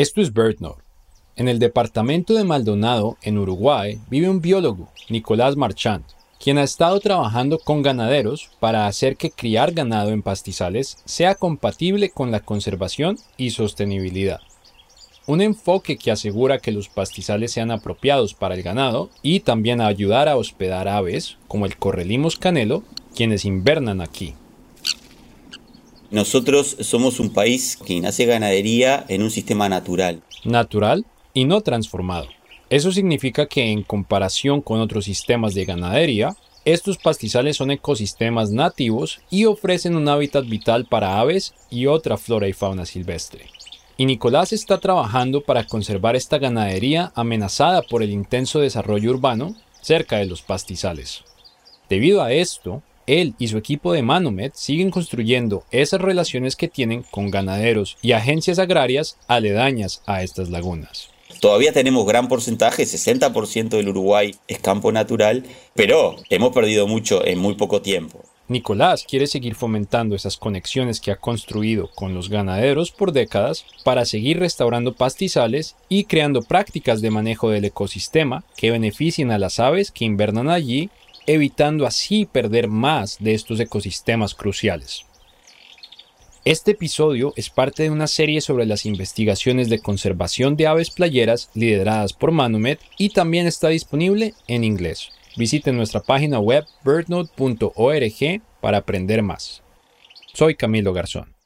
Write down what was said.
Esto es BirdNote. En el departamento de Maldonado, en Uruguay, vive un biólogo, Nicolás Marchand, quien ha estado trabajando con ganaderos para hacer que criar ganado en pastizales sea compatible con la conservación y sostenibilidad. Un enfoque que asegura que los pastizales sean apropiados para el ganado y también ayudar a hospedar aves como el correlimos canelo, quienes invernan aquí. Nosotros somos un país que nace ganadería en un sistema natural. Natural y no transformado. Eso significa que en comparación con otros sistemas de ganadería, estos pastizales son ecosistemas nativos y ofrecen un hábitat vital para aves y otra flora y fauna silvestre. Y Nicolás está trabajando para conservar esta ganadería amenazada por el intenso desarrollo urbano cerca de los pastizales. Debido a esto, él y su equipo de Manomet siguen construyendo esas relaciones que tienen con ganaderos y agencias agrarias aledañas a estas lagunas. Todavía tenemos gran porcentaje, 60% del Uruguay es campo natural, pero hemos perdido mucho en muy poco tiempo. Nicolás quiere seguir fomentando esas conexiones que ha construido con los ganaderos por décadas para seguir restaurando pastizales y creando prácticas de manejo del ecosistema que beneficien a las aves que invernan allí evitando así perder más de estos ecosistemas cruciales. Este episodio es parte de una serie sobre las investigaciones de conservación de aves playeras lideradas por Manumet y también está disponible en inglés. Visiten nuestra página web birdnote.org para aprender más. Soy Camilo Garzón.